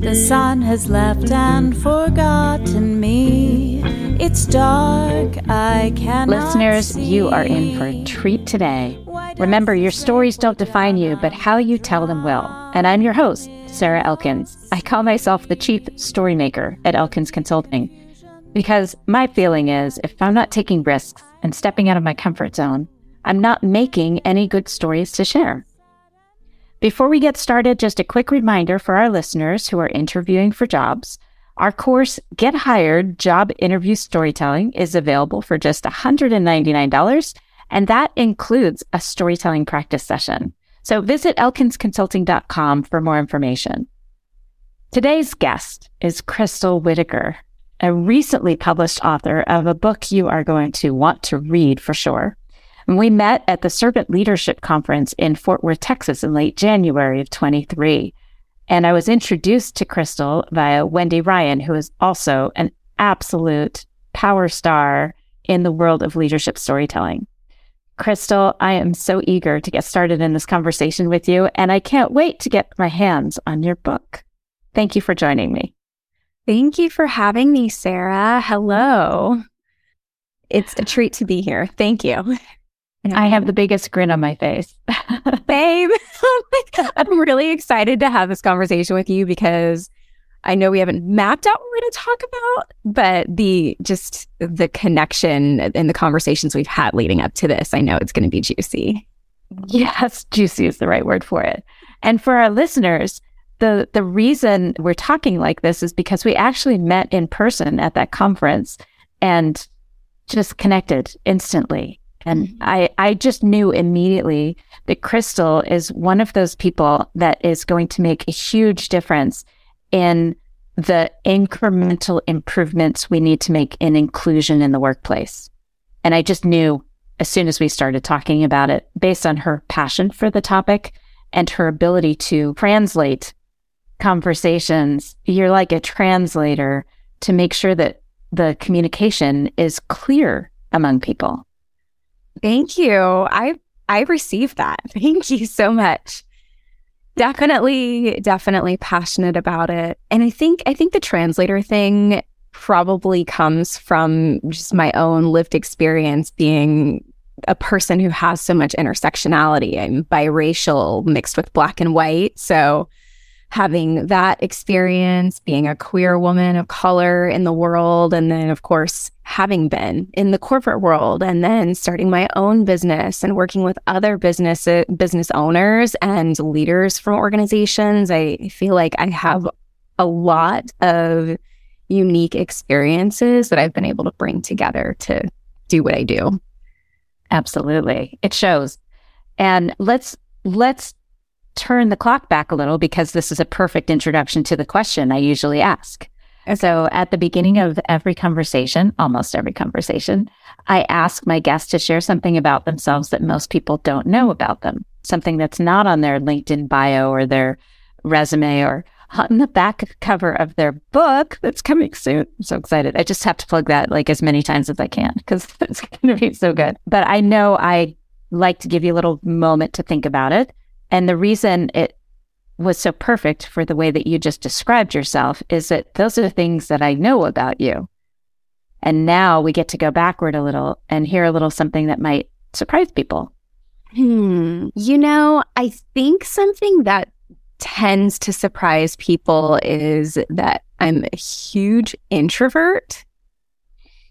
The sun has left and forgotten me. It's dark, I cannot Listeners, see. you are in for a treat today. Remember, your stories don't define you, but how you tell them will. And I'm your host, Sarah Elkins. I call myself the chief story maker at Elkins Consulting because my feeling is if I'm not taking risks and stepping out of my comfort zone, I'm not making any good stories to share. Before we get started, just a quick reminder for our listeners who are interviewing for jobs. Our course, Get Hired Job Interview Storytelling, is available for just $199, and that includes a storytelling practice session. So visit elkinsconsulting.com for more information. Today's guest is Crystal Whiteaker, a recently published author of a book you are going to want to read for sure. And we met at the Servant Leadership Conference in Fort Worth, Texas in late January of 23. And I was introduced to Crystal via Wendy Ryan, who is also an absolute power star in the world of leadership storytelling. Crystal, I am so eager to get started in this conversation with you, and I can't wait to get my hands on your book. Thank you for joining me. Thank you for having me, Sarah. Hello. It's a treat to be here. Thank you. I have the biggest grin on my face. Babe. I'm really excited to have this conversation with you because I know we haven't mapped out what we're going to talk about, but the just the connection and the conversations we've had leading up to this, I know it's going to be juicy. Yes, juicy is the right word for it. And for our listeners, the the reason we're talking like this is because we actually met in person at that conference and just connected instantly. And mm-hmm. I, I just knew immediately that Crystal is one of those people that is going to make a huge difference in the incremental improvements we need to make in inclusion in the workplace. And I just knew as soon as we started talking about it, based on her passion for the topic and her ability to translate conversations, you're like a translator to make sure that the communication is clear among people. Thank you. I I received that. Thank you so much. Definitely, definitely passionate about it. And I think I think the translator thing probably comes from just my own lived experience being a person who has so much intersectionality. I'm biracial mixed with black and white. So having that experience, being a queer woman of color in the world, and then, of course, having been in the corporate world, and then starting my own business and working with other business business owners and leaders from organizations, I feel like I have a lot of unique experiences that I've been able to bring together to do what I do. Absolutely. It shows. And let's let's turn the clock back a little because this is a perfect introduction to the question I usually ask. So at the beginning of every conversation, almost every conversation, I ask my guests to share something about themselves that most people don't know about them, something that's not on their LinkedIn bio or their resume or on the back cover of their book that's coming soon. I'm so excited. I just have to plug that like as many times as I can because it's going to be so good. But I know I like to give you a little moment to think about it. And the reason it was so perfect for the way that you just described yourself is that those are the things that I know about you. And now we get to go backward a little and hear a little something that might surprise people. Hmm. You know, I think something that tends to surprise people is that I'm a huge introvert.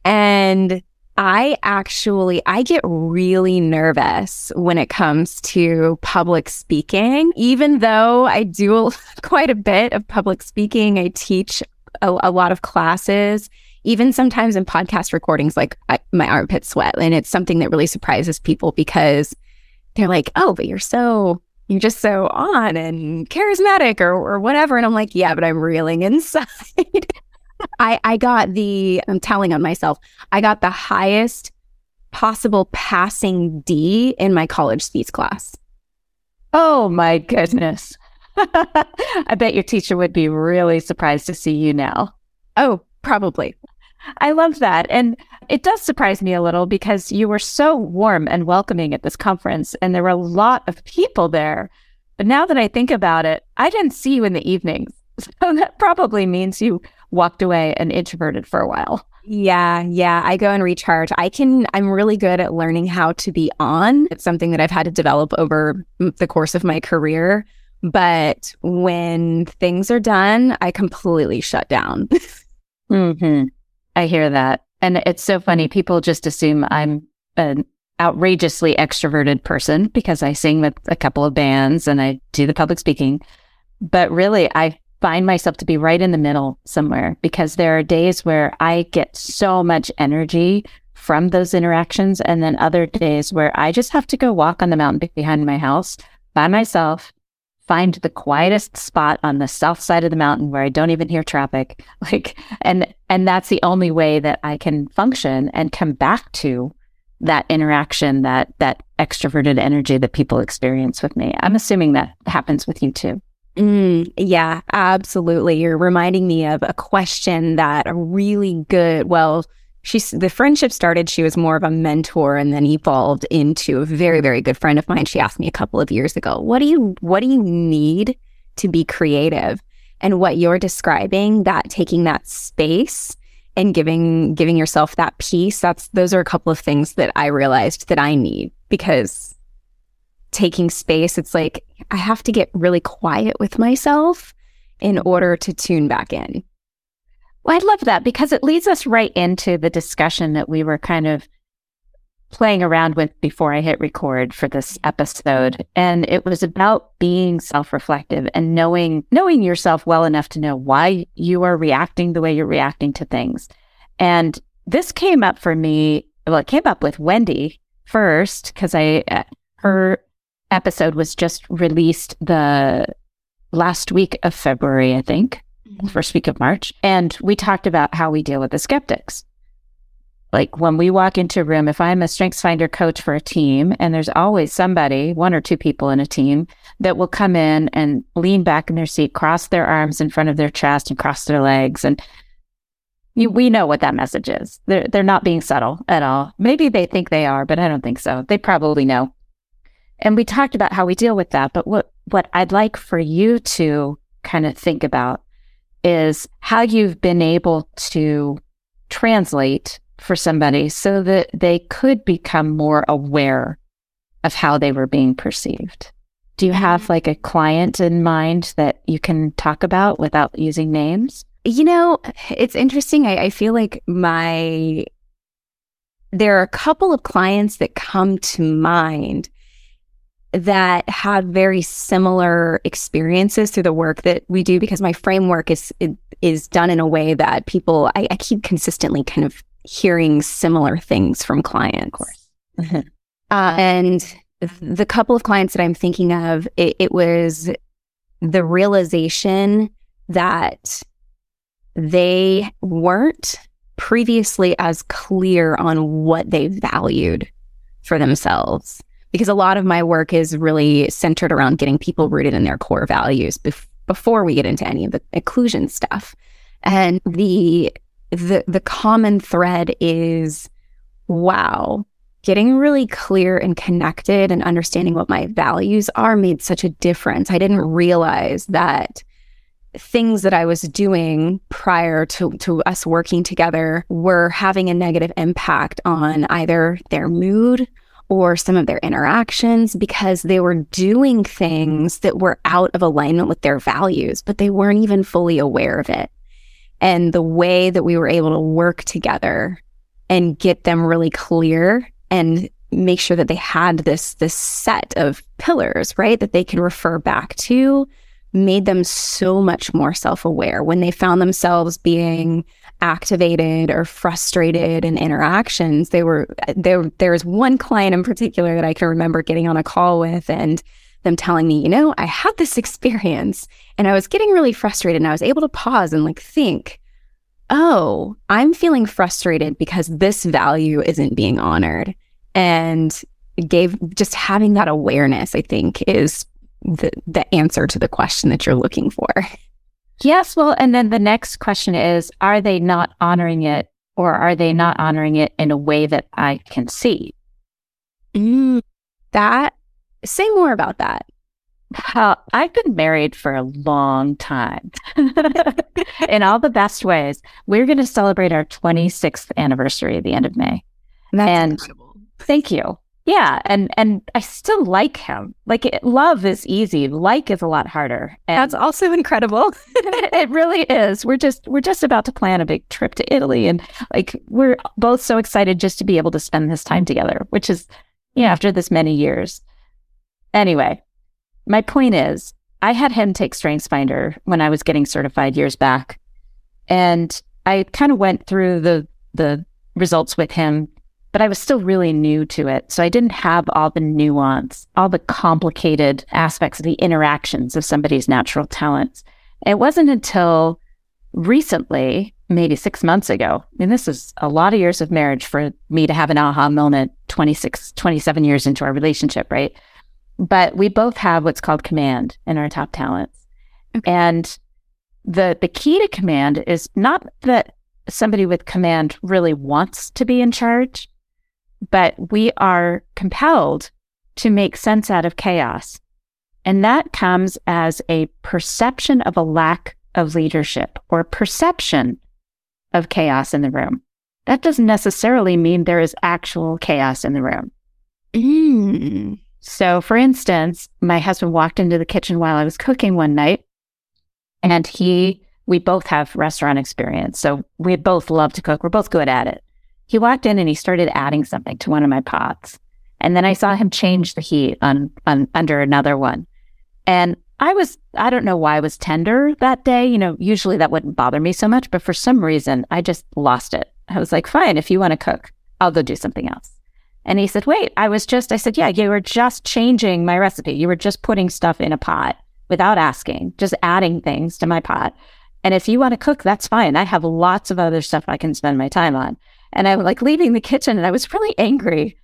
And I actually I get really nervous when it comes to public speaking. Even though I do quite a bit of public speaking, I teach a, a lot of classes. Even sometimes in podcast recordings, like I, my armpits sweat, and it's something that really surprises people because they're like, "Oh, but you're so you're just so on and charismatic or, or whatever. And I'm like, yeah, but I'm reeling inside. I, I got the, I'm telling on myself, I got the highest possible passing D in my college speech class. Oh my goodness. I bet your teacher would be really surprised to see you now. Oh, probably. I love that. And it does surprise me a little because you were so warm and welcoming at this conference, and there were a lot of people there But now that I think about it, I didn't see you in the evenings. So that probably means you walked away and introverted for a while. Yeah, yeah. I go and recharge. I can, I'm really good at learning how to be on. It's something that I've had to develop over the course of my career. But when things are done, I completely shut down. mm-hmm. I hear that. And it's so funny. People just assume I'm an outrageously extroverted person because I sing with a couple of bands and I do the public speaking. But really, I find myself to be right in the middle somewhere because there are days where I get so much energy from those interactions. And then other days where I just have to go walk on the mountain behind my house by myself, find the quietest spot on the south side of the mountain where I don't even hear traffic. Like, and, and that's the only way that I can function and come back to that interaction, that, that extroverted energy that people experience with me. I'm assuming that happens with you too. Mm, yeah, absolutely. You're reminding me of a question that a really good, well, she's the friendship started. She was more of a mentor and then evolved into a very, very good friend of mine. She asked me a couple of years ago, what do you, what do you need to be creative? And what you're describing, that taking that space and giving, giving yourself that peace, that's, those are a couple of things that I realized that I need because taking space, it's like I have to get really quiet with myself in order to tune back in. Well, I love that because it leads us right into the discussion that we were kind of playing around with before I hit record for this episode. And it was about being self-reflective and knowing, knowing yourself well enough to know why you are reacting the way you're reacting to things. And this came up for me. Well, it came up with Wendy first because I, uh, her episode was just released the last week of February, I think, mm-hmm. first week of March. And we talked about how we deal with the skeptics. Like when we walk into a room, if I'm a strengths finder coach for a team, and there's always somebody, one or two people in a team, that will come in and lean back in their seat, cross their arms in front of their chest and cross their legs. And you, we know what that message is. They're, they're not being subtle at all. Maybe they think they are, but I don't think so. They probably know. And we talked about how we deal with that. But what, what I'd like for you to kind of think about is how you've been able to translate for somebody so that they could become more aware of how they were being perceived. Do you have mm-hmm. like a client in mind that you can talk about without using names? You know, it's interesting. I, I feel like my, there are a couple of clients that come to mind that have very similar experiences through the work that we do because my framework is is done in a way that people I, I keep consistently kind of hearing similar things from clients. Of course. uh, and the couple of clients that I'm thinking of, it, it was the realization that they weren't previously as clear on what they valued for themselves because a lot of my work is really centered around getting people rooted in their core values bef- before we get into any of the inclusion stuff. And the the the common thread is wow, getting really clear and connected and understanding what my values are made such a difference. I didn't realize that things that I was doing prior to, to us working together were having a negative impact on either their mood or some of their interactions because they were doing things that were out of alignment with their values, but they weren't even fully aware of it. And the way that we were able to work together and get them really clear and make sure that they had this this set of pillars, right, that they could refer back to made them so much more self-aware when they found themselves being activated or frustrated in interactions. They were there. There was one client in particular that I can remember getting on a call with and them telling me, you know, I had this experience and I was getting really frustrated and I was able to pause and like think, oh, I'm feeling frustrated because this value isn't being honored. And gave just having that awareness, I think, is the, the answer to the question that you're looking for. Yes. Well, and then the next question is Are they not honoring it or are they not honoring it in a way that I can see? Mm, that, say more about that. Well, I've been married for a long time in all the best ways. We're going to celebrate our 26th anniversary at the end of May. That's And- incredible. Thank you. Yeah, and and I still like him. Like it, love is easy, like is a lot harder. And That's also incredible. it really is. We're just we're just about to plan a big trip to Italy, and like we're both so excited just to be able to spend this time together, which is yeah, after this many years. Anyway, my point is, I had him take StrengthsFinder when I was getting certified years back, and I kind of went through the the results with him, but I was still really new to it, so I didn't have all the nuance, all the complicated aspects of the interactions of somebody's natural talents. It wasn't until recently, maybe six months ago, I mean, this is a lot of years of marriage for me to have an aha moment 26, 27 years into our relationship, right? But we both have what's called command in our top talents. Okay. And the the key to command is not that somebody with command really wants to be in charge, but we are compelled to make sense out of chaos. And that comes as a perception of a lack of leadership or perception of chaos in the room. That doesn't necessarily mean there is actual chaos in the room. Mm. So, for instance, my husband walked into the kitchen while I was cooking one night, and he, we both have restaurant experience. So, we both love to cook. We're both good at it. He walked in and he started adding something to one of my pots. And then I saw him change the heat on, on under another one. And I was, I don't know why I was tender that day. You know, usually that wouldn't bother me so much, but for some reason, I just lost it. I was like, fine, if you want to cook, I'll go do something else. And he said, wait, I was just, I said, yeah, you were just changing my recipe. You were just putting stuff in a pot without asking, just adding things to my pot. And if you want to cook, that's fine. I have lots of other stuff I can spend my time on. And I was like leaving the kitchen and I was really angry.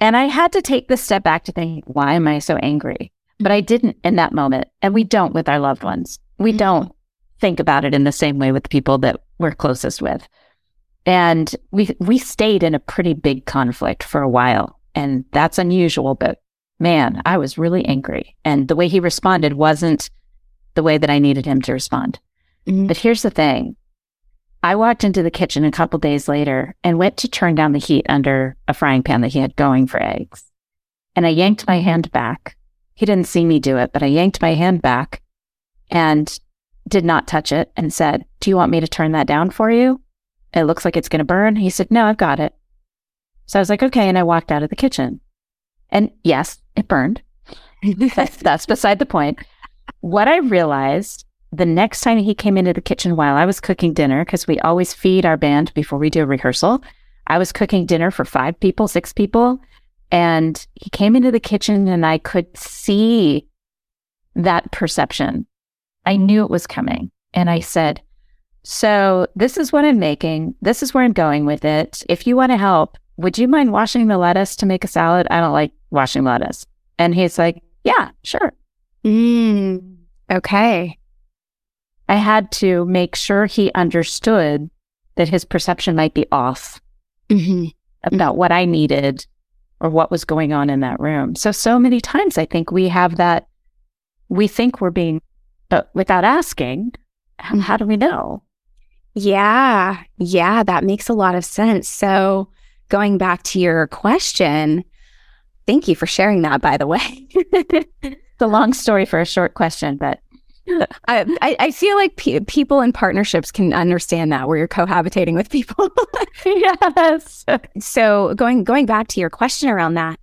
And I had to take this step back to think, why am I so angry? But I didn't in that moment. And we don't with our loved ones. We Mhm. don't think about it in the same way with the people that we're closest with. And we we stayed in a pretty big conflict for a while. And that's unusual, but man, I was really angry. And the way he responded wasn't the way that I needed him to respond. Mhm. But here's the thing. I walked into the kitchen a couple days later and went to turn down the heat under a frying pan that he had going for eggs. And I yanked my hand back. He didn't see me do it, but I yanked my hand back and did not touch it and said, Do you want me to turn that down for you? It looks like it's going to burn. He said, No, I've got it. So I was like, Okay. And I walked out of the kitchen. And yes, it burned. That's, beside the point. What I realized the next time he came into the kitchen while I was cooking dinner, because we always feed our band before we do a rehearsal, I was cooking dinner for five people, six people. And he came into the kitchen and I could see that perception. I knew it was coming. And I said, So this is what I'm making. This is where I'm going with it. If you want to help, would you mind washing the lettuce to make a salad? I don't like washing lettuce. And he's like, Yeah, sure. Mm. Okay. I had to make sure he understood that his perception might be off hmm about mm-hmm. what I needed or what was going on in that room. So, so many times I think we have that, we think we're being, but without asking, h- mm-hmm. how do we know? Yeah. Yeah. That makes a lot of sense. So, going back to your question, thank you for sharing that, by the way. It's a long story for a short question, but I, I, feel like pe- people in partnerships can understand that where you're cohabitating with people. yes. so going going back to your question around that,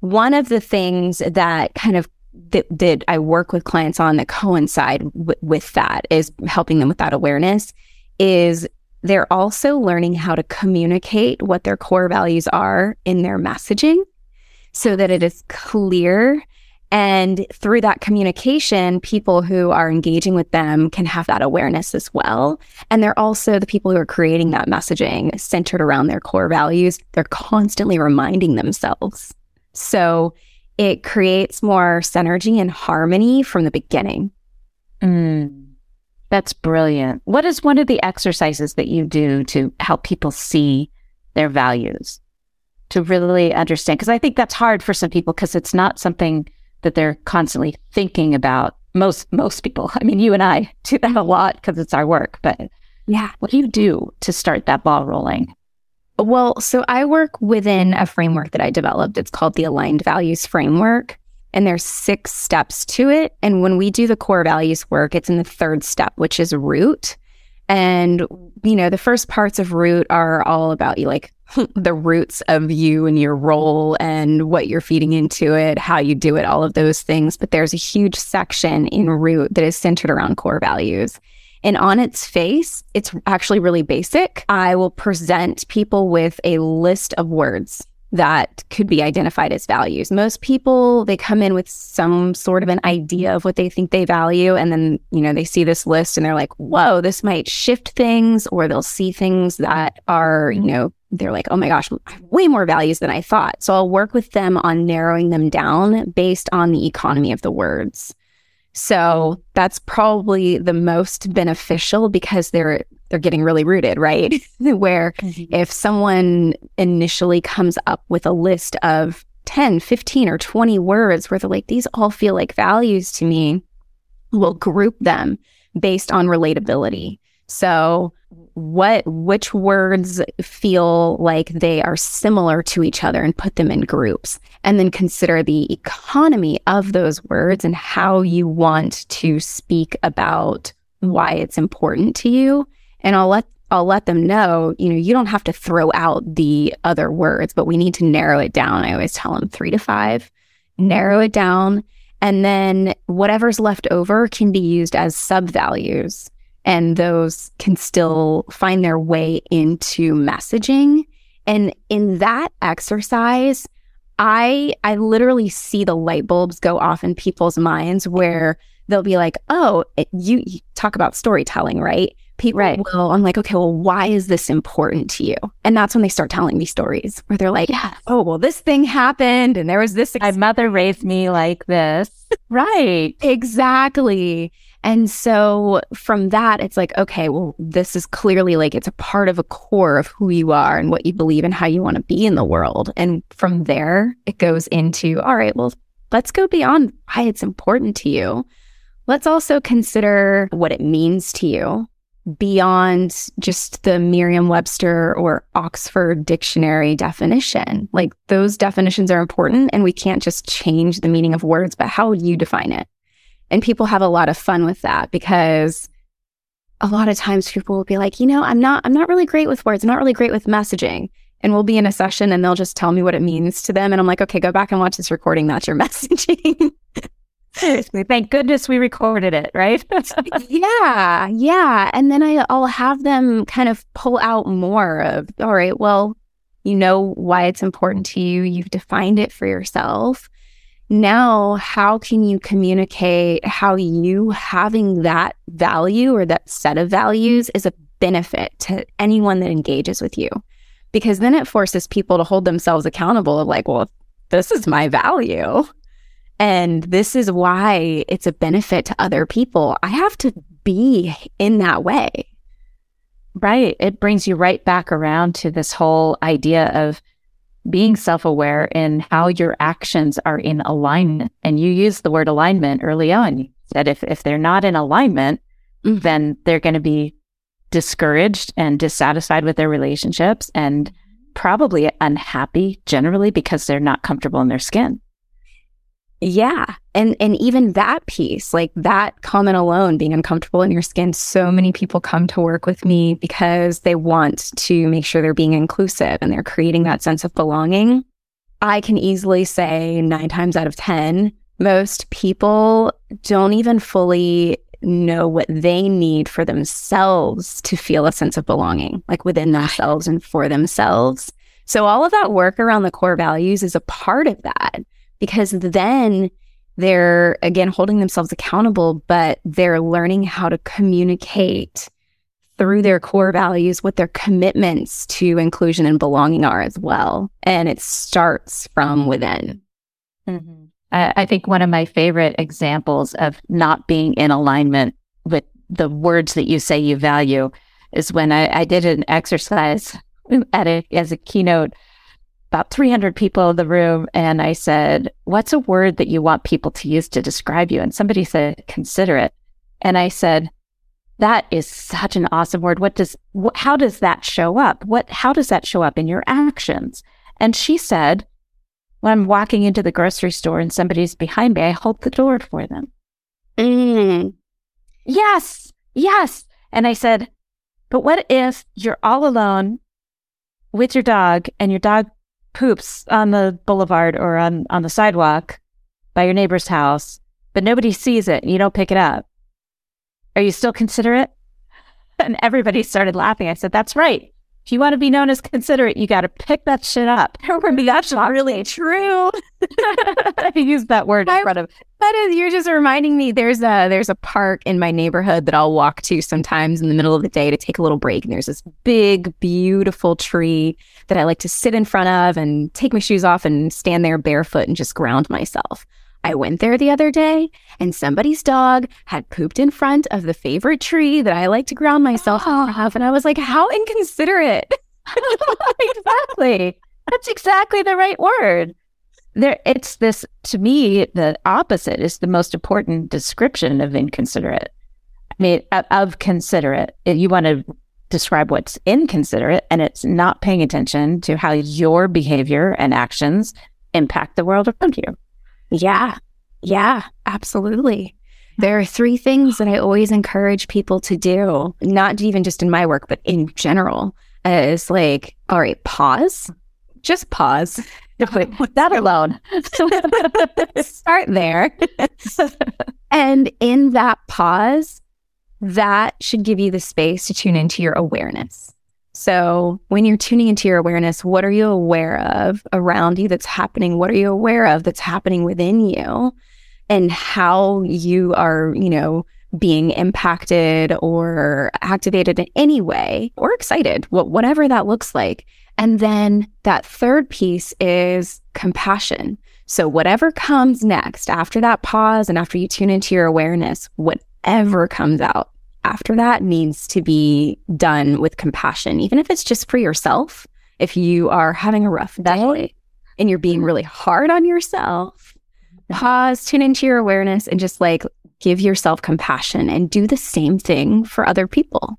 one of the things that kind of that, that I work with clients on that coincide w- with that is helping them with that awareness is they're also learning how to communicate what their core values are in their messaging so that it is clear and through that communication, people who are engaging with them can have that awareness as well. And they're also the people who are creating that messaging centered around their core values. They're constantly reminding themselves. So it creates more synergy and harmony from the beginning. Mm, that's brilliant. What is one of the exercises that you do to help people see their values? To really understand? Because I think that's hard for some people because it's not something that they're constantly thinking about. Most most people, I mean, you and I do that a lot because it's our work. But yeah, what do you do to start that ball rolling? Well, so I work within a framework that I developed. It's called the Aligned Values Framework. And there's six steps to it. And when we do the core values work, it's in the third step, which is root. And, you know, the first parts of root are all about you, like the roots of you and your role and what you're feeding into it, how you do it, all of those things. But there's a huge section in root that is centered around core values. And on its face, it's actually really basic. I will present people with a list of words that could be identified as values. Most people, they come in with some sort of an idea of what they think they value. And then, you know, they see this list and they're like, whoa, this might shift things, or they'll see things that are, you know, they're like, oh my gosh, I have way more values than I thought. So I'll work with them on narrowing them down based on the economy of the words. So that's probably the most beneficial because they're they're getting really rooted, right? Where mm-hmm. if someone initially comes up with a list of 10, 15 or 20 words where they're like these all feel like values to me, we'll group them based on relatability. So what which words feel like they are similar to each other and put them in groups and then consider the economy of those words and how you want to speak about why it's important to you. And I'll let I'll let them know, you know, you don't have to throw out the other words, but we need to narrow it down. I always tell them 3 to 5, narrow it down, and then whatever's left over can be used as sub values and those can still find their way into messaging. And in that exercise, I I literally see the light bulbs go off in people's minds where they'll be like, "Oh, it, you, you talk about storytelling, right?" People right. will. I'm like, okay, well, why is this important to you? And that's when they start telling me stories where they're like, yeah, oh, well, this thing happened, and there was this. Ex- My mother raised me like this. right. Exactly. And so from that, it's like, okay, well, this is clearly like it's a part of a core of who you are and what you believe and how you want to be in the world. And from there, it goes into, all right, well, let's go beyond why it's important to you. Let's also consider what it means to you beyond just the Merriam Webster or Oxford dictionary definition. Like those definitions are important and we can't just change the meaning of words, but how would you define it? And people have a lot of fun with that because a lot of times people will be like, you know, I'm not I'm not really great with words. I'm not really great with messaging. And we'll be in a session and they'll just tell me what it means to them. And I'm like, okay, go back and watch this recording. That's your messaging. Thank goodness we recorded it, right? yeah, yeah. And then I, I'll have them kind of pull out more of, all right, well, you know why it's important to you. You've defined it for yourself now how can you communicate how you having that value or that set of values is a benefit to anyone that engages with you? Because then it forces people to hold themselves accountable of like well this is my value and this is why it's a benefit to other people. I have to be in that way. Right. It brings you right back around to this whole idea of being self aware in how your actions are in alignment. And you used the word alignment early on. You said if, if they're not in alignment, mm-hmm. then they're going to be discouraged and dissatisfied with their relationships and probably unhappy generally because they're not comfortable in their skin. Yeah. And and even that piece, like that comment alone, being uncomfortable in your skin, so many people come to work with me because they want to make sure they're being inclusive and they're creating that sense of belonging. I can easily say 9 times out of 10, most people don't even fully know what they need for themselves to feel a sense of belonging, like within themselves and for themselves. So all of that work around the core values is a part of that because then they're again holding themselves accountable, but they're learning how to communicate through their core values what their commitments to inclusion and belonging are as well. And it starts from within. Mm-hmm. I, I think one of my favorite examples of not being in alignment with the words that you say you value is when I, I did an exercise at a, as a keynote about 300 people in the room. And I said, What's a word that you want people to use to describe you? And somebody said, Considerate. And I said, That is such an awesome word. What does, wh- how does that show up? What, how does that show up in your actions? And she said, When I'm walking into the grocery store and somebody's behind me, I hold the door for them. Mm. Yes, yes. And I said, But what if you're all alone with your dog and your dog poops on the boulevard or on, on the sidewalk by your neighbor's house, but nobody sees it and you don't pick it up. Are you still considerate? And everybody started laughing. I said, That's right. If you want to be known as considerate, you got to pick that shit up. Oh that's not really true. I use that word in front of That is, you're just reminding me. There's a there's a park in my neighborhood that I'll walk to sometimes in the middle of the day to take a little break. And there's this big, beautiful tree that I like to sit in front of and take my shoes off and stand there barefoot and just ground myself. I went there the other day and somebody's dog had pooped in front of the favorite tree that I like to ground myself ah. off. And I was like, how inconsiderate. exactly. That's exactly the right word. There, it's this to me. The opposite is the most important description of inconsiderate. I mean, of, of considerate. You want to describe what's inconsiderate, and it's not paying attention to how your behavior and actions impact the world around you. Yeah. Yeah, absolutely. There are three things that I always encourage people to do, not even just in my work, but in general. Is like, all right, pause, just pause. that alone. Start there. and in that pause, that should give you the space to tune into your awareness. So, when you're tuning into your awareness, what are you aware of around you that's happening? What are you aware of that's happening within you? And how you are, you know, being impacted or activated in any way or excited, whatever that looks like. And then that third piece is compassion. So, whatever comes next after that pause and after you tune into your awareness, whatever comes out after that needs to be done with compassion, even if it's just for yourself. If you are having a rough day and you're being really hard on yourself, pause, tune into your awareness, and just like give yourself compassion and do the same thing for other people.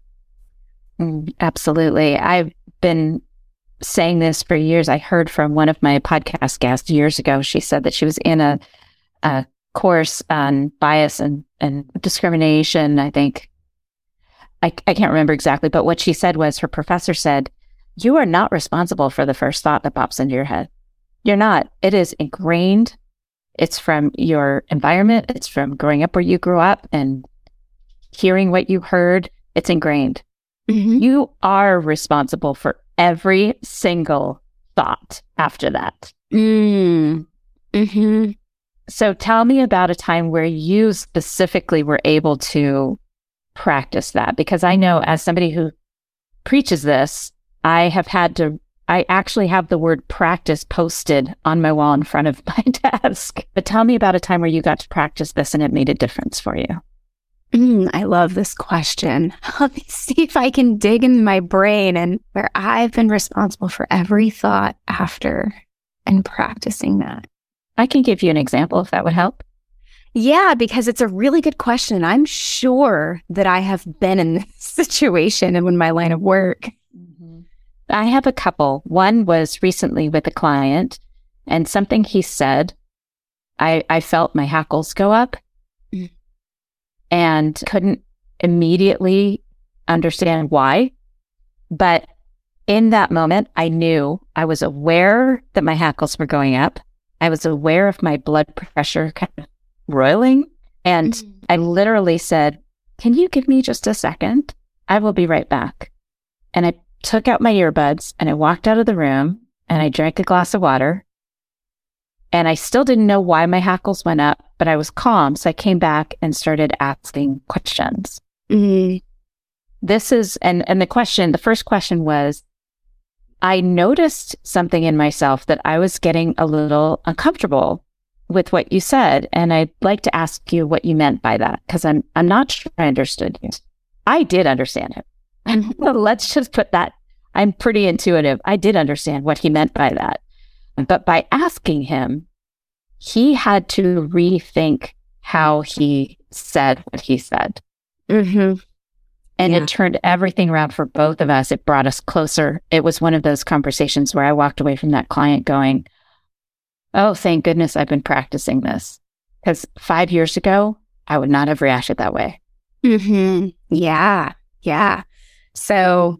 Mm, absolutely. I've been saying this for years. I heard from one of my podcast guests years ago. She said that she was in a, a course on bias and, and discrimination, I think. I, I can't remember exactly, but what she said was her professor said, You are not responsible for the first thought that pops into your head. You're not. It is ingrained. It's from your environment. It's from growing up where you grew up and hearing what you heard. It's ingrained. Mm-hmm. You are responsible for every single thought after that. Mm. hmm So tell me about a time where you specifically were able to practice that because I know as somebody who preaches this, I have had to I actually have the word practice posted on my wall in front of my desk. But tell me about a time where you got to practice this and it made a difference for you. Mm, I love this question. Let me see if I can dig in my brain and where I've been responsible for every thought after and practicing that. I can give you an example if that would help. Yeah, because it's a really good question. I'm sure that I have been in this situation and in my line of work. I have a couple. One was recently with a client, and something he said, I, I felt my hackles go up Mm. and couldn't immediately understand why. But in that moment, I knew I was aware that my hackles were going up. I was aware of my blood pressure kind of roiling. And Mm. I literally said, Can you give me just a second? I will be right back. And I took out my earbuds and I walked out of the room and I drank a glass of water. And I still didn't know why my hackles went up, but I was calm. So I came back and started asking questions. Mm. This is, and, and the question, the first question was, I noticed something in myself that I was getting a little uncomfortable with what you said. And I'd like to ask you what you meant by that, because I'm, I'm not sure I understood you. I did understand it. Let's just put that. I'm pretty intuitive. I did understand what he meant by that. but by asking him, he had to rethink how he said what he said. Mm-hmm. And Yeah. it turned everything around for both of us. It brought us closer. It was one of those conversations where I walked away from that client going, Oh, thank goodness I've been practicing this. Because five years ago, I would not have reacted that way. Mm-hmm. Yeah. Yeah. So,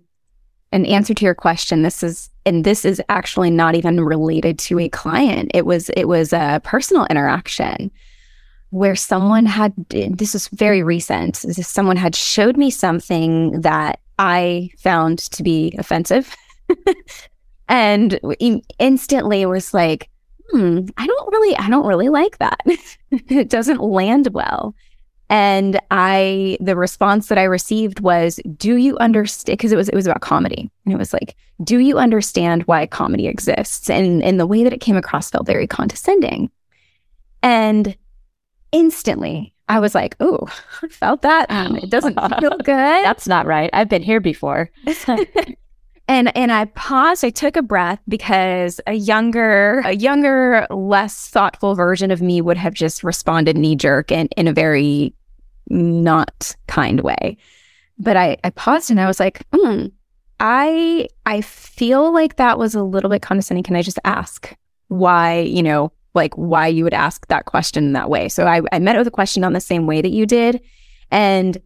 an answer to your question, this is, and this is actually not even related to a client. It was, it was a personal interaction where someone had, this is very recent. Someone had showed me something that I found to be offensive. and instantly was like, hmm, I don't really, I don't really like that. it doesn't land well. And I, the response that I received was, "Do you understand?" Because it was it was about comedy, and it was like, "Do you understand why comedy exists?" And and the way that it came across felt very condescending. And instantly, I was like, "Oh, I felt that. Um, it doesn't feel good." That's not right. I've been here before. And and I paused. I took a breath because a younger, a younger, less thoughtful version of me would have just responded knee jerk and in a very not kind way. But I I paused and I was like, hmm, I I feel like that was a little bit condescending. Can I just ask why you know like why you would ask that question in that way? So I I met it with a question on the same way that you did, and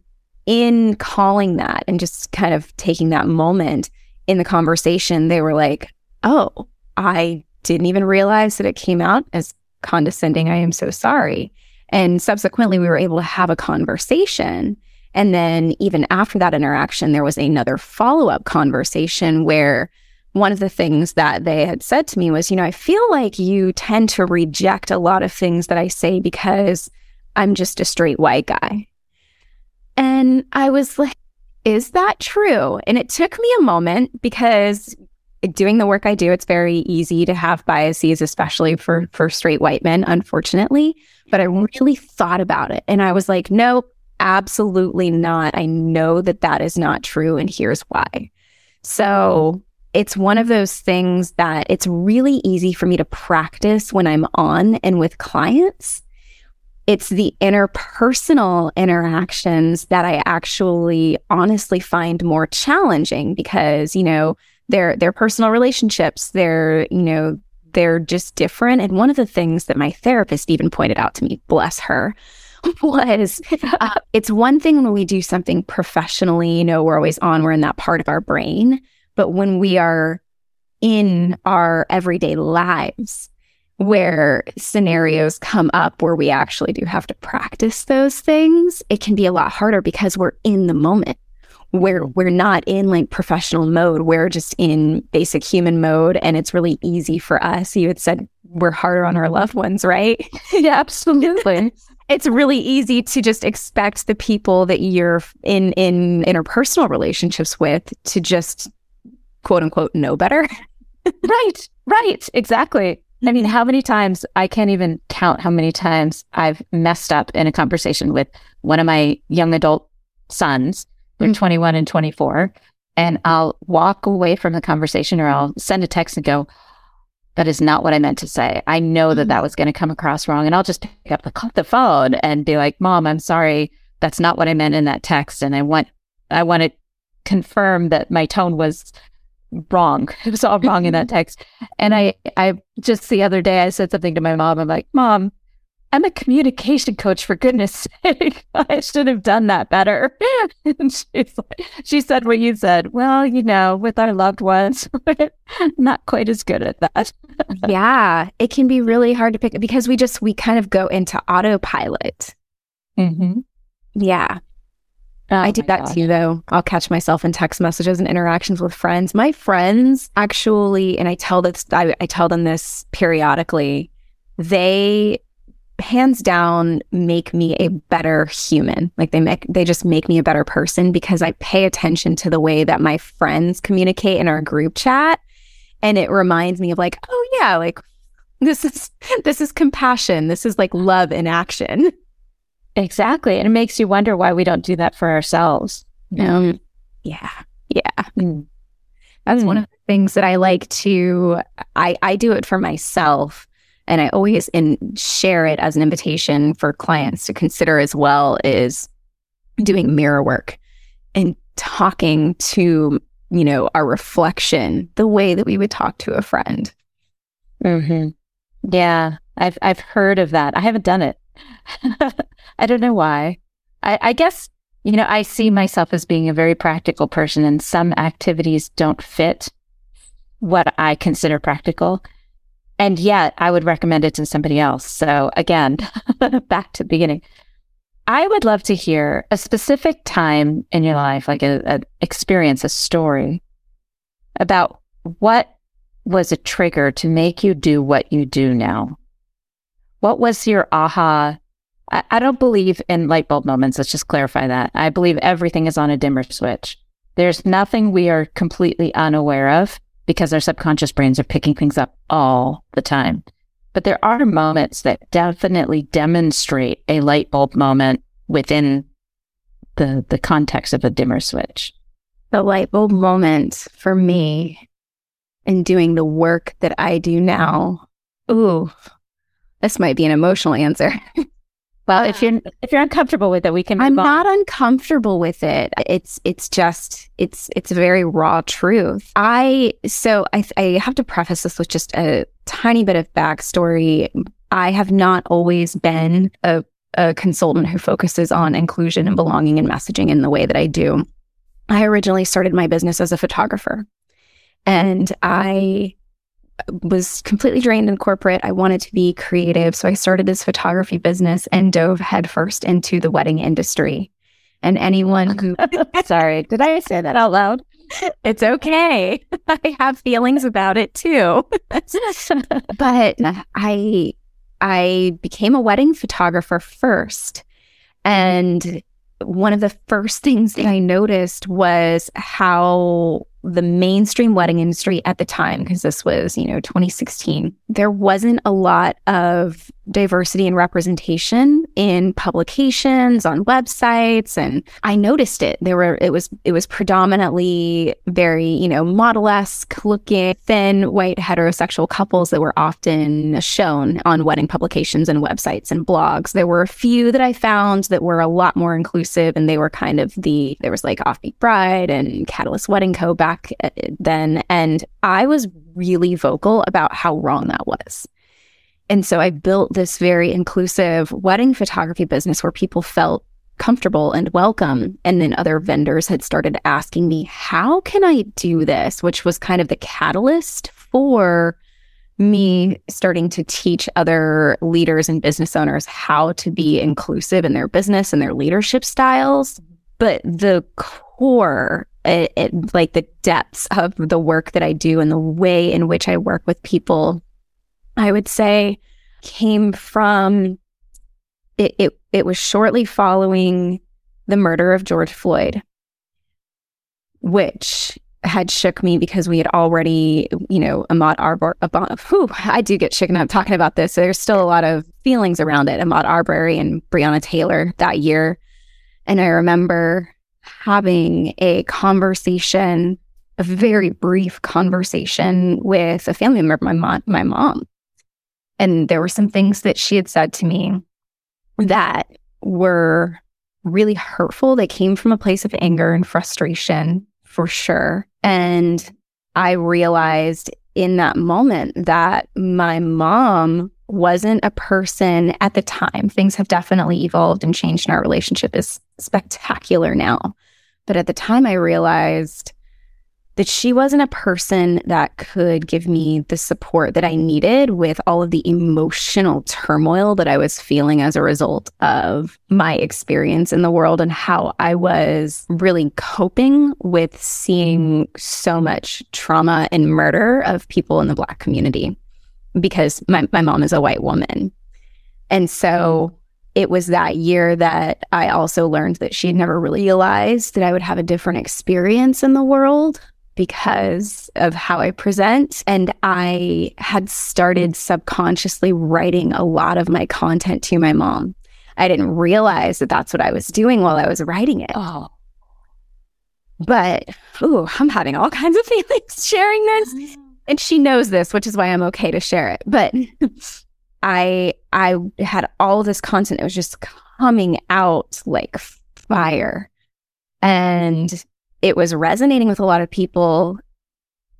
in calling that and just kind of taking that moment in the conversation, they were like, Oh, I didn't even realize that it came out as condescending. I am so sorry. And subsequently, we were able to have a conversation. And then, even after that interaction, there was another follow up conversation where one of the things that they had said to me was, You know, I feel like you tend to reject a lot of things that I say because I'm just a straight white guy. And I was like, is that true? And it took me a moment because doing the work I do, it's very easy to have biases, especially for for straight white men, unfortunately. But I really thought about it, and I was like, nope, absolutely not. I know that that is not true, and here's why. So it's one of those things that it's really easy for me to practice when I'm on and with clients it's the interpersonal interactions that I actually honestly find more challenging because, you know, their their personal relationships, they're, you know, they're just different. And one of the things that my therapist even pointed out to me, bless her, was uh, it's one thing when we do something professionally, you know, we're always on, we're in that part of our brain. But when we are in our everyday lives, where scenarios come up where we actually do have to practice those things, it can be a lot harder because we're in the moment. Where we're not in like professional mode, we're just in basic human mode. And it's really easy for us. You had said we're harder on our loved ones, right? yeah, absolutely. it's really easy to just expect the people that you're in in interpersonal relationships with to just quote unquote know better. right, right, exactly. I mean, how many times I can't even count how many times I've messed up in a conversation with one of my young adult sons. They're Mhm. 21 and 24. And I'll walk away from the conversation or I'll send a text and go, that is not what I meant to say. I know that Mhm. that was going to come across wrong. And I'll just pick up the, the phone and be like, mom, I'm sorry. That's not what I meant in that text. And I want, I want to confirm that my tone was wrong. It was all wrong in that text. And I, I just the other day, I said something to my mom. I'm like, Mom, I'm a communication coach for goodness sake. I should have done that better. And she's like, she said what you said. Well, you know, with our loved ones, we're not quite as good at that. yeah, it can be really hard to pick because we just we kind of go into autopilot. Mm-hmm. Yeah, Oh I do that too, though. I'll catch myself in text messages and interactions with friends. My friends actually, and I tell this, I, I tell them this periodically. They, hands down, make me a better human. Like they make, they just make me a better person because I pay attention to the way that my friends communicate in our group chat, and it reminds me of like, oh yeah, like this is this is compassion. This is like love in action. Exactly. And it makes you wonder why we don't do that for ourselves. Um, yeah, yeah. Mm. That's mm. one of the things that I like to I I do it for myself and I always in share it as an invitation for clients to consider as well is doing mirror work and talking to, you know, our reflection the way that we would talk to a friend. Mm-hmm. Yeah, I've I've heard of that. I haven't done it. I don't know why. I, I guess you know I see myself as being a very practical person, and some activities don't fit what I consider practical. And yet, I would recommend it to somebody else. So again, back to the beginning. I would love to hear a specific time in your life, like a, experience, a story about what was a trigger to make you do what you do now. What was your aha? I, I don't believe in light bulb moments. Let's just clarify that. I believe everything is on a dimmer switch. There's nothing we are completely unaware of because our subconscious brains are picking things up all the time. But there are moments that definitely demonstrate a light bulb moment within the the context of a dimmer switch. The light bulb moment for me in doing the work that I do now. Ooh, this might be an emotional answer. well, if ah. you're if you're uncomfortable with it, we can. I'm on. not uncomfortable with it. It's it's just it's it's a very raw truth. I so I I have to preface this with just a tiny bit of backstory. I have not always been a, a consultant who focuses on inclusion and belonging and messaging in the way that I do. I originally started my business as a photographer. And I was completely drained in corporate. I wanted to be creative. So I started this photography business and dove headfirst into the wedding industry. And anyone who, sorry, did I say that out loud? It's okay. I have feelings about it too. but I, I became a wedding photographer first. And one of the first things that I noticed was how the mainstream wedding industry at the time, because this was, you know, 2016, there wasn't a lot of diversity and representation in publications, on websites. And I noticed it. There were, it was, it was predominantly very, you know, model esque looking, thin, white, heterosexual couples that were often shown on wedding publications and websites and blogs. There were a few that I found that were a lot more inclusive and they were kind of the, there was like Offbeat Bride and Catalyst Wedding Co. back uh, then. And I was really vocal about how wrong that was. And so I built this very inclusive wedding photography business where people felt comfortable and welcome. And then other vendors had started asking me, how can I do this? Which was kind of the catalyst for me starting to teach other leaders and business owners how to be inclusive in their business and their leadership styles. But the core it, it, like the depths of the work that I do and the way in which I work with people, I would say came from it, it, it was shortly following the murder of George Floyd, which had shook me because we had already, you know, Ahmaud Arbery, I do get shaken up talking about this. So there's still a lot of feelings around it. Ahmaud Arbery and Breonna Taylor that year. And I remember having a conversation, a very brief conversation with a family member, my mom, my mom. And there were some things that she had said to me that were really hurtful. They came from a place of anger and frustration for sure. And I realized in that moment that my mom wasn't a person at the time. Things have definitely evolved and changed, and our relationship is spectacular now. But at the time, I realized that she wasn't a person that could give me the support that I needed with all of the emotional turmoil that I was feeling as a result of my experience in the world and how I was really coping with seeing so much trauma and murder of people in the Black community because my, my mom is a white woman. And so it was that year that I also learned that she had never realized that I would have a different experience in the world because of how I present. And I had started subconsciously writing a lot of my content to my mom. I didn't realize that that's what I was doing while I was writing it. Oh. but ooh, I'm having all kinds of feelings sharing this. Oh. And she knows this, which is why I'm okay to share it. But I I had all this content. It was just coming out like fire. And mm-hmm. It was resonating with a lot of people.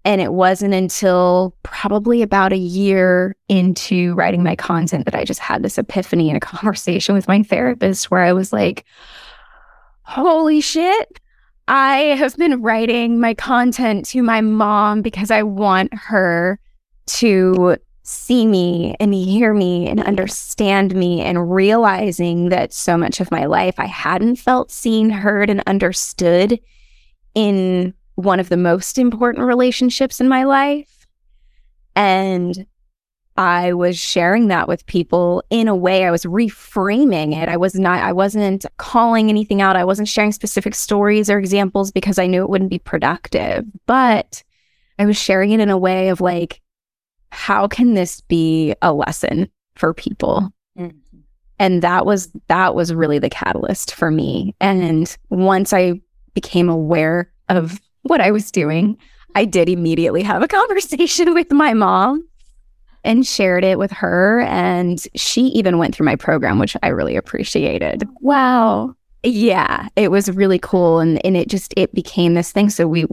And it wasn't until probably about a year into writing my content that I just had this epiphany in a conversation with my therapist where I was like, holy shit. I have been writing my content to my mom because I want her to see me and hear me and understand me and realizing that so much of my life I hadn't felt seen, heard, and understood in one of the most important relationships in my life. And I was sharing that with people in a way I was reframing it. I was not, I wasn't calling anything out. I wasn't sharing specific stories or examples because I knew it wouldn't be productive. But I was sharing it in a way of like, how can this be a lesson for people? Mm-hmm. And that was that was really the catalyst for me. And once I became aware of what I was doing, I did immediately have a conversation with my mom and shared it with her. And she even went through my program, which I really appreciated. Wow. Yeah, it was really cool. And, and it just, it became this thing. So we,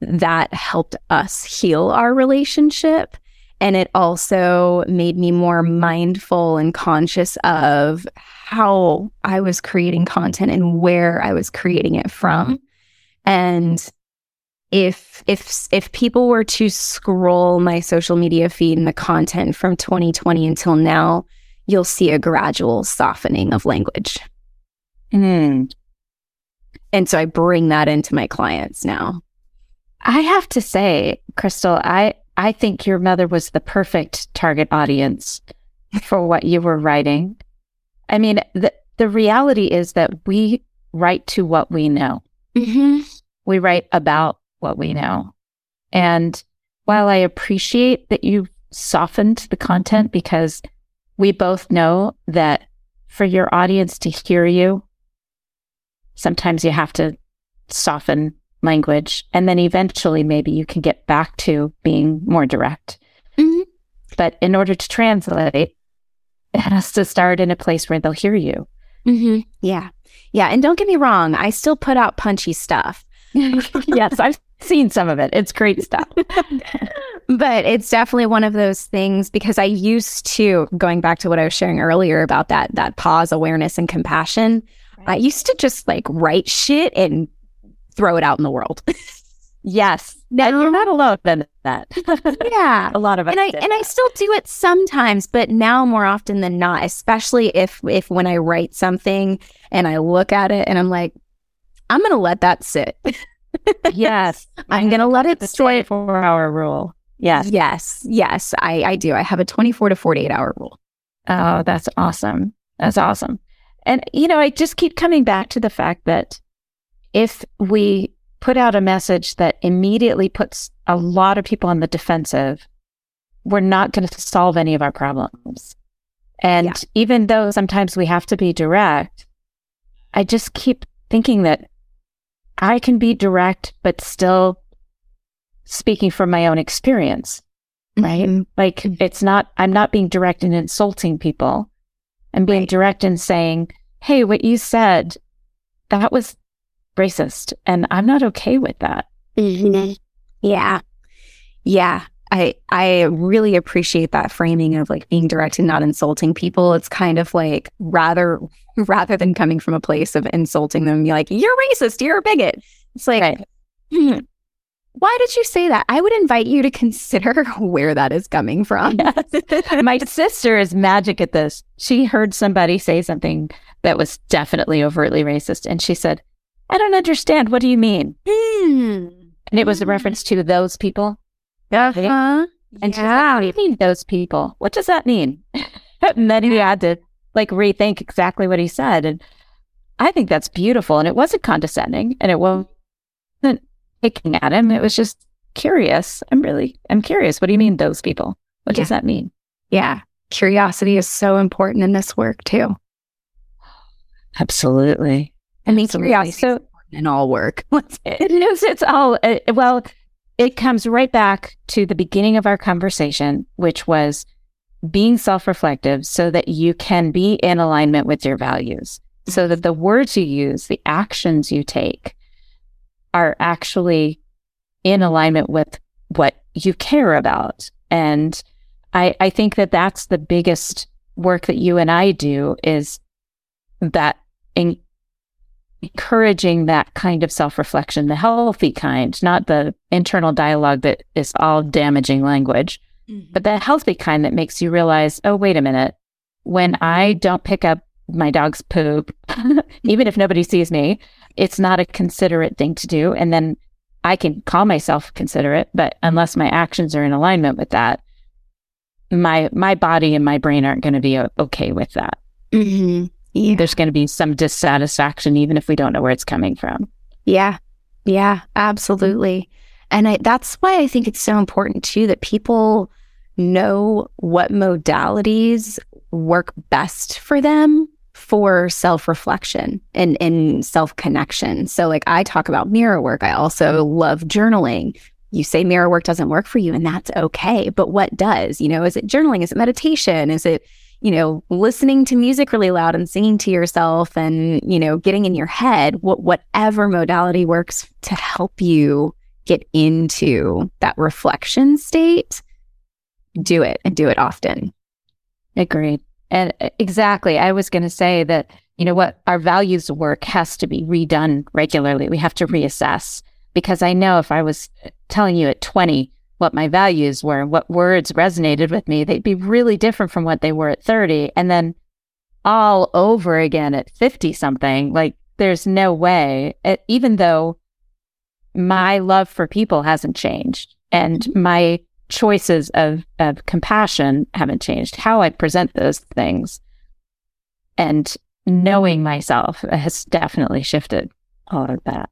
that helped us heal our relationship. And it also made me more mindful and conscious of how I was creating content and where I was creating it from. And if if if people were to scroll my social media feed and the content from 2020 until now, you'll see a gradual softening of language. Mm. And so I bring that into my clients now. I have to say, Crystal, I I think your mother was the perfect target audience for what you were writing. I mean, the the reality is that we write to what we know. Mm-hmm. We write about what we know. And while I appreciate that you softened the content because we both know that for your audience to hear you, sometimes you have to soften language and then eventually maybe you can get back to being more direct. Mm-hmm. But in order to translate, it has to start in a place where they'll hear you. Mm-hmm. Yeah. Yeah. And don't get me wrong, I still put out punchy stuff. yes, I've seen some of it. It's great stuff. but it's definitely one of those things because I used to going back to what I was sharing earlier about that that pause, awareness and compassion. Right. I used to just like write shit and throw it out in the world. yes. Now, you're not alone in that. yeah. A lot of us. And I and I still do it sometimes, but now more often than not, especially if if when I write something and I look at it and I'm like, I'm going to let that sit. yes. I'm going to let it the 24 hour rule. Yes. Yes. Yes. I, I do. I have a 24 to 48 hour rule. Oh, that's awesome. That's awesome. And, you know, I just keep coming back to the fact that if we put out a message that immediately puts a lot of people on the defensive, we're not going to solve any of our problems. And yeah. even though sometimes we have to be direct, I just keep thinking that I can be direct, but still speaking from my own experience, right? Mm-hmm. Like mm-hmm. it's not, I'm not being direct in insulting people. I'm being right. direct in saying, Hey, what you said, that was racist. And I'm not okay with that. Mm-hmm. Yeah. Yeah. I I really appreciate that framing of like being direct and not insulting people. It's kind of like rather rather than coming from a place of insulting them, be like, "You're racist, you're a bigot." It's like, right. hmm, why did you say that? I would invite you to consider where that is coming from. Yes. My sister is magic at this. She heard somebody say something that was definitely overtly racist, and she said, "I don't understand. What do you mean?" Hmm. And it was a reference to those people uh-huh. And yeah. Like, what do you mean those people? What does that mean? and then he had to like rethink exactly what he said. And I think that's beautiful. And it wasn't condescending and it wasn't picking at him. It was just curious. I'm really, I'm curious. What do you mean those people? What yeah. does that mean? Yeah. Curiosity is so important in this work too. Absolutely. I mean, curiosity so, and all work. it is. It's all, uh, well, it comes right back to the beginning of our conversation, which was being self reflective so that you can be in alignment with your values, so that the words you use, the actions you take are actually in alignment with what you care about. And I, I think that that's the biggest work that you and I do is that in, encouraging that kind of self reflection, the healthy kind, not the internal dialogue that is all damaging language, mm-hmm. but the healthy kind that makes you realize, oh, wait a minute. When I don't pick up my dog's poop, even if nobody sees me, it's not a considerate thing to do. And then I can call myself considerate, but unless my actions are in alignment with that, my my body and my brain aren't going to be okay with that. Mm-hmm. Yeah. There's going to be some dissatisfaction, even if we don't know where it's coming from. Yeah. Yeah, absolutely. And I, that's why I think it's so important too that people know what modalities work best for them for self reflection and, and self connection. So, like I talk about mirror work, I also love journaling. You say mirror work doesn't work for you, and that's okay. But what does? You know, is it journaling? Is it meditation? Is it you know, listening to music really loud and singing to yourself and, you know, getting in your head, what, whatever modality works to help you get into that reflection state, do it and do it often. Agreed. And uh, exactly. I was going to say that, you know, what our values work has to be redone regularly. We have to reassess because I know if I was telling you at 20, what my values were, what words resonated with me, they'd be really different from what they were at 30. And then all over again at 50 something, like there's no way, it, even though my love for people hasn't changed and mm-hmm. my choices of, of compassion haven't changed, how I present those things and knowing myself has definitely shifted all of that.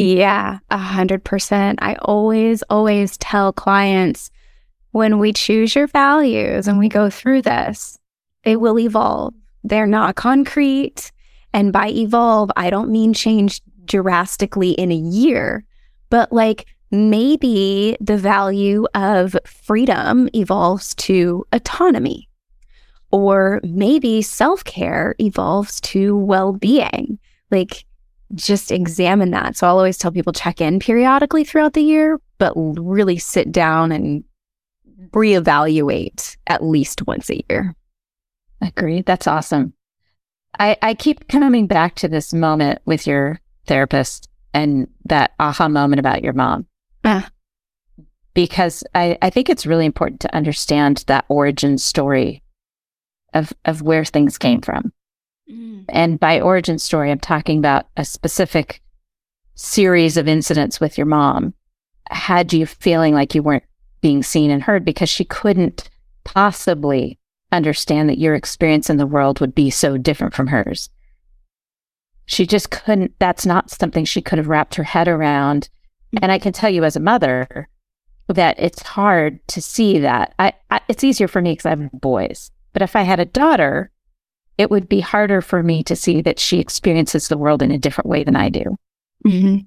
Yeah, a hundred percent. I always, always tell clients when we choose your values and we go through this, they will evolve. They're not concrete. And by evolve, I don't mean change drastically in a year, but like maybe the value of freedom evolves to autonomy, or maybe self care evolves to well being. Like just examine that. So I'll always tell people check in periodically throughout the year, but really sit down and reevaluate at least once a year. Agreed. That's awesome. I, I keep coming back to this moment with your therapist and that aha moment about your mom. Uh. Because I, I think it's really important to understand that origin story of, of where things came from. Mm. And by origin story, I'm talking about a specific series of incidents with your mom had you feeling like you weren't being seen and heard because she couldn't possibly understand that your experience in the world would be so different from hers. She just couldn't, that's not something she could have wrapped her head around. Mm. And I can tell you as a mother that it's hard to see that. I, I it's easier for me because I have boys. But if I had a daughter, it would be harder for me to see that she experiences the world in a different way than I do. Mm-hmm.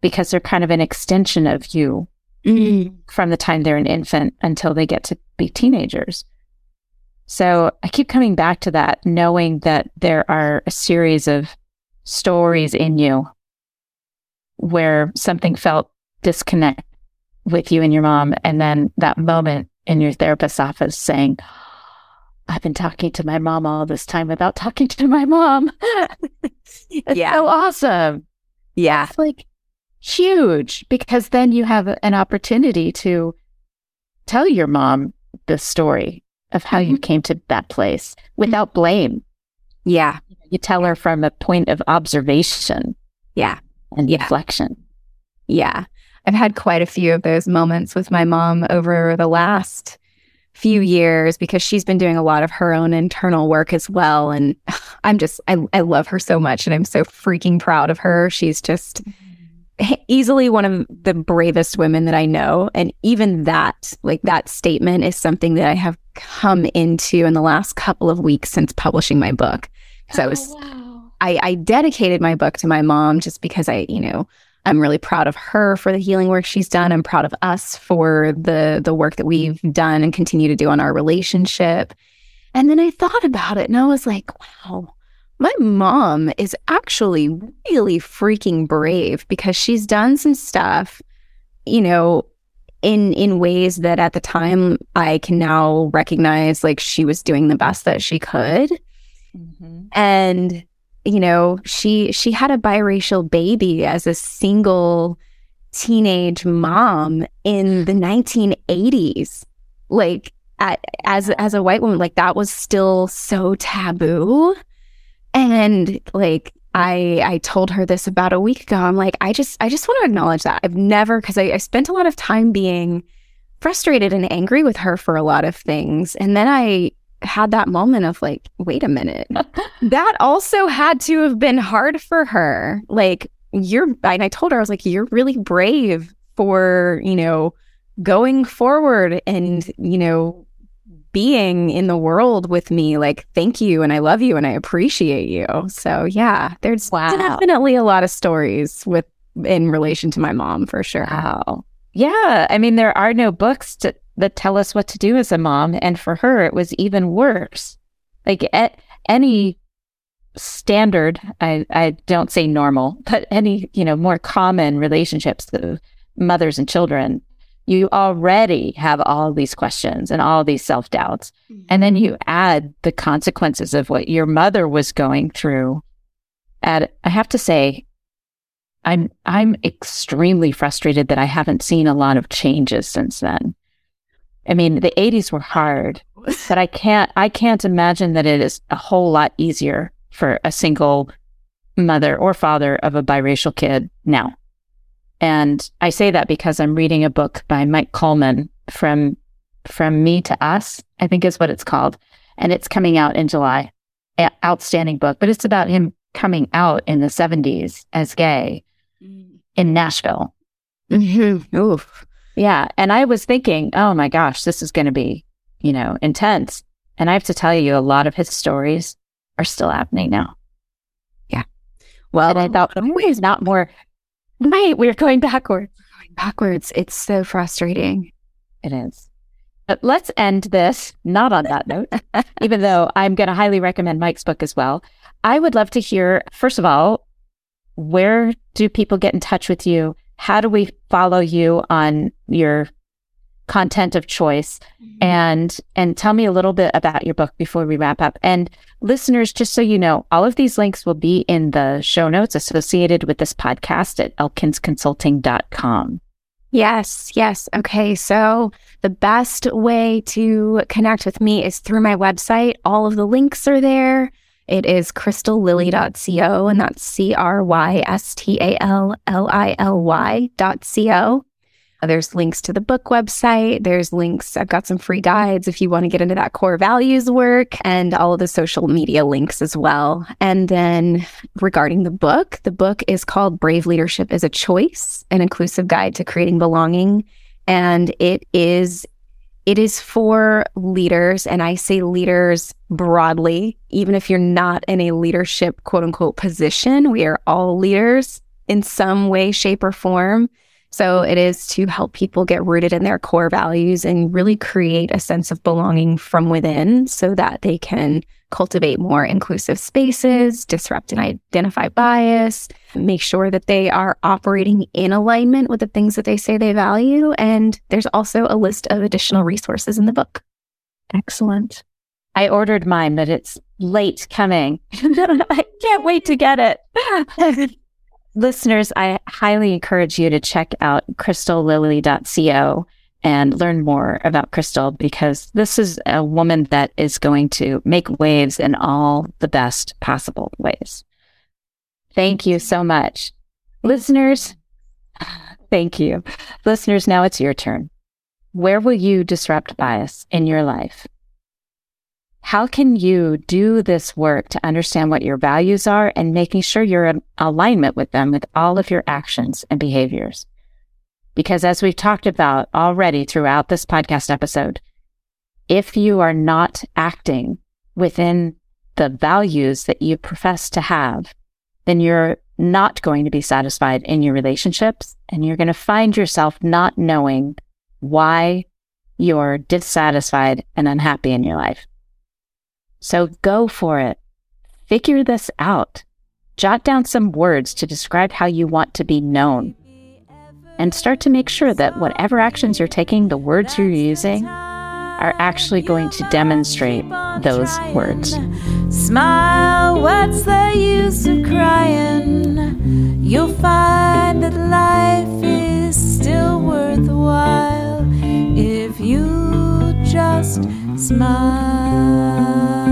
Because they're kind of an extension of you mm-hmm. from the time they're an infant until they get to be teenagers. So I keep coming back to that, knowing that there are a series of stories in you where something felt disconnect with you and your mom. And then that moment in your therapist's office saying, I've been talking to my mom all this time without talking to my mom. it's yeah. so awesome. Yeah. It's like huge because then you have an opportunity to tell your mom the story of how mm-hmm. you came to that place without blame. Yeah. You tell her from a point of observation. Yeah. And yeah. reflection. Yeah. I've had quite a few of those moments with my mom over the last few years because she's been doing a lot of her own internal work as well. And I'm just, I, I love her so much and I'm so freaking proud of her. She's just easily one of the bravest women that I know. And even that, like that statement is something that I have come into in the last couple of weeks since publishing my book. Because oh, I was, oh, wow. I, I dedicated my book to my mom just because I, you know, I'm really proud of her for the healing work she's done. I'm proud of us for the the work that we've done and continue to do on our relationship. And then I thought about it and I was like, wow, my mom is actually really freaking brave because she's done some stuff, you know, in in ways that at the time I can now recognize like she was doing the best that she could. Mm-hmm. And you know, she she had a biracial baby as a single teenage mom in the 1980s. Like at, as as a white woman, like that was still so taboo. And like I I told her this about a week ago. I'm like, I just I just want to acknowledge that. I've never because I, I spent a lot of time being frustrated and angry with her for a lot of things. And then I had that moment of like, wait a minute. that also had to have been hard for her. Like, you're, and I told her, I was like, you're really brave for, you know, going forward and, you know, being in the world with me. Like, thank you. And I love you and I appreciate you. So, yeah, there's wow. definitely a lot of stories with, in relation to my mom for sure. Wow. Yeah. I mean, there are no books to, that tell us what to do as a mom. And for her, it was even worse. Like at any standard, I, I don't say normal, but any, you know, more common relationships of mothers and children, you already have all these questions and all these self doubts. Mm-hmm. And then you add the consequences of what your mother was going through. And I have to say, I'm I'm extremely frustrated that I haven't seen a lot of changes since then. I mean, the 80s were hard, but I can't I can't imagine that it is a whole lot easier for a single mother or father of a biracial kid now. And I say that because I'm reading a book by Mike Coleman from from me to us, I think is what it's called, and it's coming out in July. A- outstanding book, but it's about him coming out in the 70s as gay mm. in Nashville. Mm-hmm. Oof. Yeah. And I was thinking, oh my gosh, this is going to be, you know, intense. And I have to tell you, a lot of his stories are still happening now. Yeah. Well, and I thought, why is not more? Right. We're going backwards. Going backwards. It's so frustrating. It is. But let's end this not on that note, even though I'm going to highly recommend Mike's book as well. I would love to hear, first of all, where do people get in touch with you? How do we follow you on your content of choice? Mm-hmm. and and tell me a little bit about your book before we wrap up. And listeners just so you know all of these links will be in the show notes associated with this podcast at elkinsconsulting.com yes yes. Okay so the best way to connect with me is through my website. All of the links are there it is crystallily.co, and that's C R Y S T A L L I L Y.co. There's links to the book website. There's links. I've got some free guides if you want to get into that core values work and all of the social media links as well. And then regarding the book, the book is called Brave Leadership is a Choice, an inclusive guide to creating belonging. And it is it is for leaders, and I say leaders broadly, even if you're not in a leadership quote unquote position, we are all leaders in some way, shape, or form. So it is to help people get rooted in their core values and really create a sense of belonging from within so that they can cultivate more inclusive spaces, disrupt and identify bias, make sure that they are operating in alignment with the things that they say they value. And there's also a list of additional resources in the book. Excellent. I ordered mine, but it's late coming. I can't wait to get it. listeners, I highly encourage you to check out crystallily.co and learn more about Crystal because this is a woman that is going to make waves in all the best possible ways. Thank you so much. Listeners, thank you. Listeners, now it's your turn. Where will you disrupt bias in your life? How can you do this work to understand what your values are and making sure you're in alignment with them with all of your actions and behaviors? Because as we've talked about already throughout this podcast episode, if you are not acting within the values that you profess to have, then you're not going to be satisfied in your relationships and you're going to find yourself not knowing why you're dissatisfied and unhappy in your life. So go for it. Figure this out. Jot down some words to describe how you want to be known. And start to make sure that whatever actions you're taking, the words you're using, are actually going to demonstrate those words. Smile, what's the use of crying? You'll find that life is still worthwhile if you just smile.